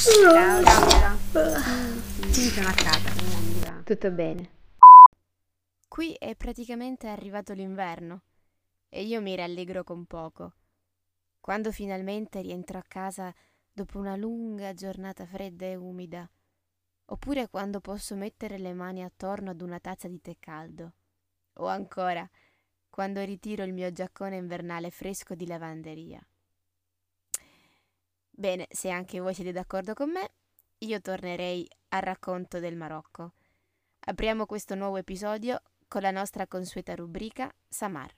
Ciao, Laura. Sì, sono a casa. Viva. Tutto bene. Qui è praticamente arrivato l'inverno e io mi rallegro con poco. Quando finalmente rientro a casa dopo una lunga giornata fredda e umida, oppure quando posso mettere le mani attorno ad una tazza di tè caldo, o ancora quando ritiro il mio giaccone invernale fresco di lavanderia. Bene, se anche voi siete d'accordo con me, io tornerei al racconto del Marocco. Apriamo questo nuovo episodio con la nostra consueta rubrica Samar.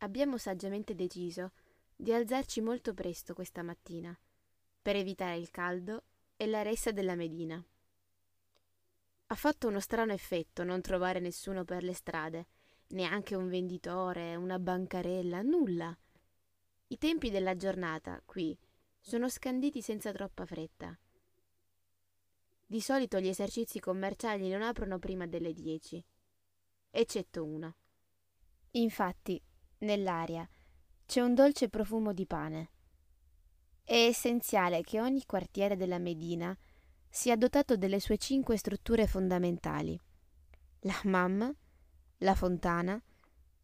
Abbiamo saggiamente deciso di alzarci molto presto questa mattina per evitare il caldo e la ressa della Medina. Ha fatto uno strano effetto non trovare nessuno per le strade, neanche un venditore, una bancarella, nulla. I tempi della giornata, qui, sono scanditi senza troppa fretta. Di solito gli esercizi commerciali non aprono prima delle dieci, eccetto uno. Infatti, nell'aria c'è un dolce profumo di pane. È essenziale che ogni quartiere della Medina sia dotato delle sue cinque strutture fondamentali. La hammam, la fontana,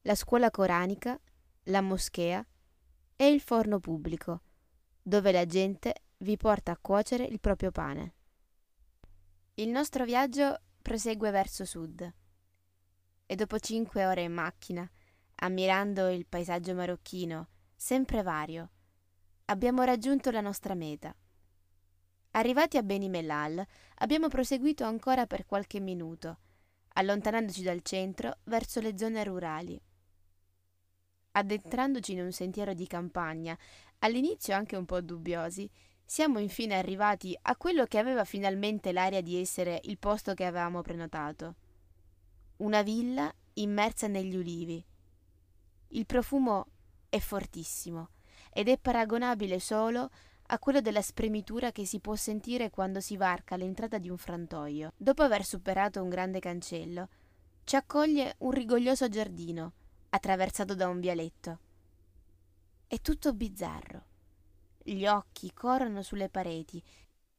la scuola coranica, la moschea e il forno pubblico, dove la gente vi porta a cuocere il proprio pane. Il nostro viaggio prosegue verso sud e dopo cinque ore in macchina, ammirando il paesaggio marocchino, sempre vario, abbiamo raggiunto la nostra meta. Arrivati a Beni Mellal, abbiamo proseguito ancora per qualche minuto, allontanandoci dal centro verso le zone rurali. Addentrandoci in un sentiero di campagna, all'inizio anche un po' dubbiosi, siamo infine arrivati a quello che aveva finalmente l'aria di essere il posto che avevamo prenotato. Una villa immersa negli ulivi. Il profumo è fortissimo ed è paragonabile solo a quello della spremitura che si può sentire quando si varca l'entrata di un frantoio. Dopo aver superato un grande cancello, ci accoglie un rigoglioso giardino, attraversato da un vialetto. È tutto bizzarro. Gli occhi corrono sulle pareti,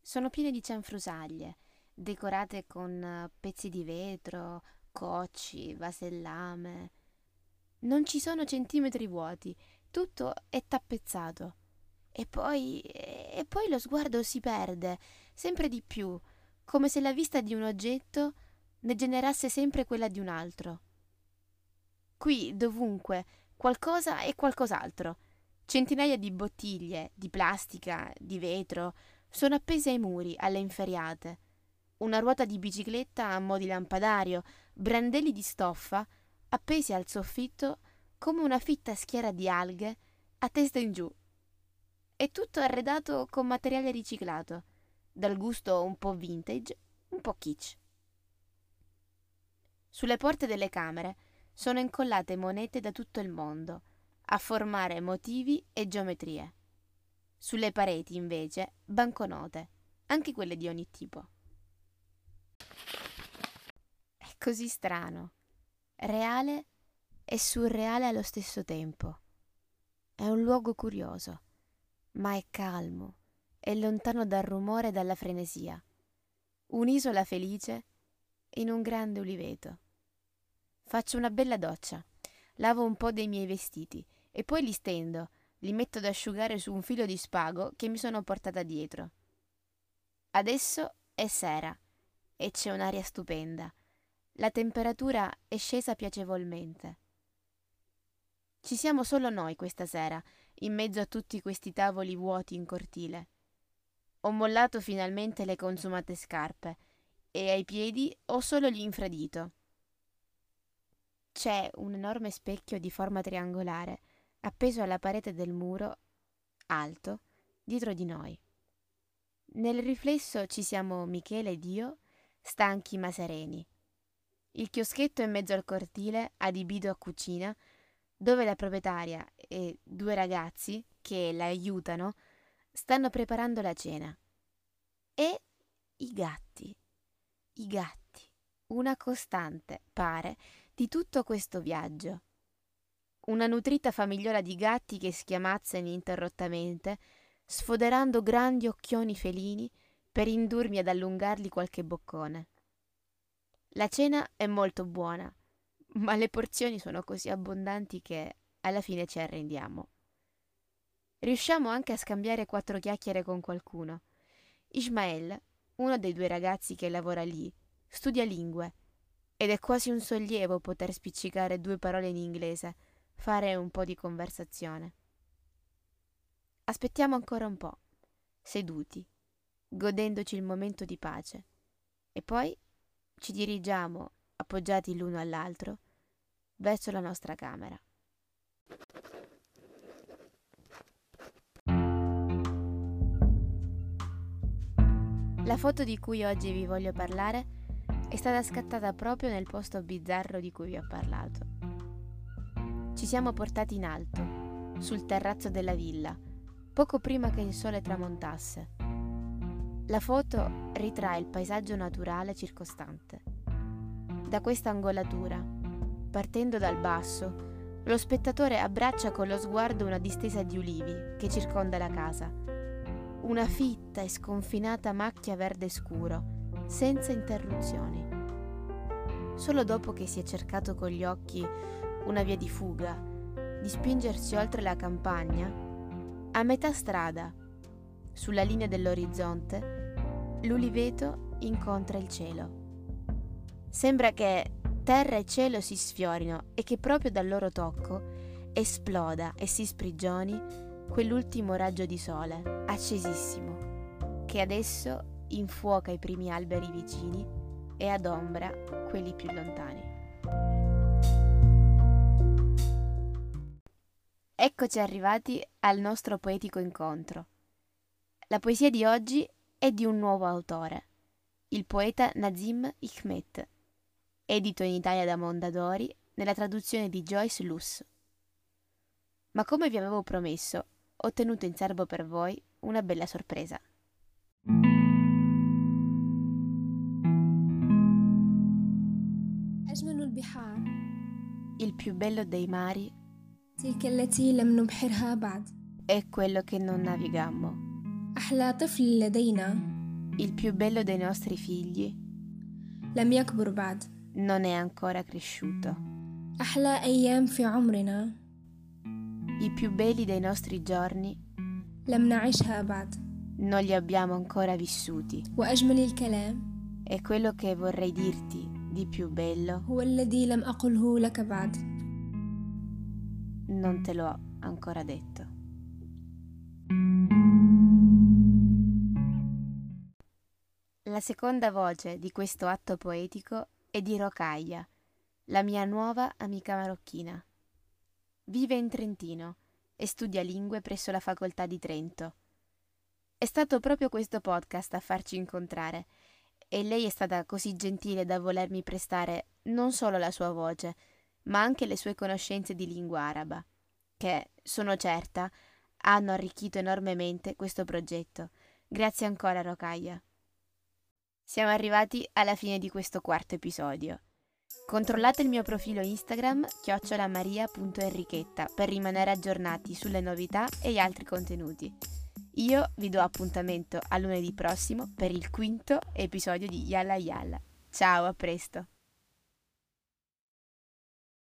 sono piene di cianfrusaglie, decorate con eh, pezzi di vetro, cocci, vasellame. Non ci sono centimetri vuoti, tutto è tappezzato. E poi, e poi lo sguardo si perde, sempre di più, come se la vista di un oggetto ne generasse sempre quella di un altro. Qui, dovunque, qualcosa e qualcos'altro. Centinaia di bottiglie, di plastica, di vetro, sono appese ai muri, alle inferriate. Una ruota di bicicletta a mo' di lampadario, brandelli di stoffa, appesi al soffitto come una fitta schiera di alghe a testa in giù. È tutto arredato con materiale riciclato, dal gusto un po' vintage, un po' kitsch. Sulle porte delle camere sono incollate monete da tutto il mondo, a formare motivi e geometrie. Sulle pareti, invece, banconote, anche quelle di ogni tipo. È così strano, reale e surreale allo stesso tempo. È un luogo curioso ma è calmo, è lontano dal rumore e dalla frenesia. Un'isola felice in un grande uliveto. Faccio una bella doccia, lavo un po' dei miei vestiti e poi li stendo, li metto ad asciugare su un filo di spago che mi sono portata dietro. Adesso è sera e c'è un'aria stupenda. La temperatura è scesa piacevolmente. Ci siamo solo noi questa sera in mezzo a tutti questi tavoli vuoti in cortile. Ho mollato finalmente le consumate scarpe e ai piedi ho solo l'infradito. C'è un enorme specchio di forma triangolare appeso alla parete del muro, alto, dietro di noi. Nel riflesso ci siamo Michele ed io, stanchi ma sereni. Il chioschetto in mezzo al cortile, adibito a cucina, dove la proprietaria e due ragazzi che la aiutano stanno preparando la cena. E i gatti. I gatti. Una costante, pare, di tutto questo viaggio. una nutrita famigliola di gatti che schiamazzano ininterrottamente, sfoderando grandi occhioni felini per indurmi ad allungargli qualche boccone. La cena è molto buona, ma le porzioni sono così abbondanti che alla fine ci arrendiamo. Riusciamo anche a scambiare quattro chiacchiere con qualcuno. Ismael, uno dei due ragazzi che lavora lì, studia lingue ed è quasi un sollievo poter spiccicare due parole in inglese, fare un po' di conversazione. Aspettiamo ancora un po', seduti, godendoci il momento di pace, e poi ci dirigiamo, appoggiati l'uno all'altro, verso la nostra camera. La foto di cui oggi vi voglio parlare è stata scattata proprio nel posto bizzarro di cui vi ho parlato. Ci siamo portati in alto, sul terrazzo della villa, poco prima che il sole tramontasse. La foto ritrae il paesaggio naturale circostante. Da questa angolatura, partendo dal basso, lo spettatore abbraccia con lo sguardo una distesa di ulivi che circonda la casa una fitta e sconfinata macchia verde scuro, senza interruzioni. Solo dopo che si è cercato con gli occhi una via di fuga, di spingersi oltre la campagna, a metà strada, sulla linea dell'orizzonte, l'uliveto incontra il cielo. Sembra che terra e cielo si sfiorino e che proprio dal loro tocco esploda e si sprigioni quell'ultimo raggio di sole, accesissimo, che adesso infuoca i primi alberi vicini e adombra quelli più lontani. Eccoci arrivati al nostro poetico incontro. La poesia di oggi è di un nuovo autore, il poeta Nazim Hikmet, edito in Italia da Mondadori nella traduzione di Joyce Luss. Ma come vi avevo promesso, ho tenuto in serbo per voi una bella sorpresa. Il più bello dei mari è quello che non navigammo. Il più bello dei nostri figli non è ancora cresciuto. I più belli dei nostri giorni non li abbiamo ancora vissuti. E quello che vorrei dirti di più bello non te l'ho ancora detto. La seconda voce di questo atto poetico è di Rocaia, la mia nuova amica marocchina. Vive in Trentino e studia lingue presso la facoltà di Trento. È stato proprio questo podcast a farci incontrare e lei è stata così gentile da volermi prestare non solo la sua voce, ma anche le sue conoscenze di lingua araba, che, sono certa, hanno arricchito enormemente questo progetto. Grazie ancora, Rocaia. Siamo arrivati alla fine di questo quarto episodio. Controllate il mio profilo Instagram chiocciolamaria.enrichetta per rimanere aggiornati sulle novità e gli altri contenuti. Io vi do appuntamento a lunedì prossimo per il quinto episodio di Yalla Yalla. Ciao, a presto!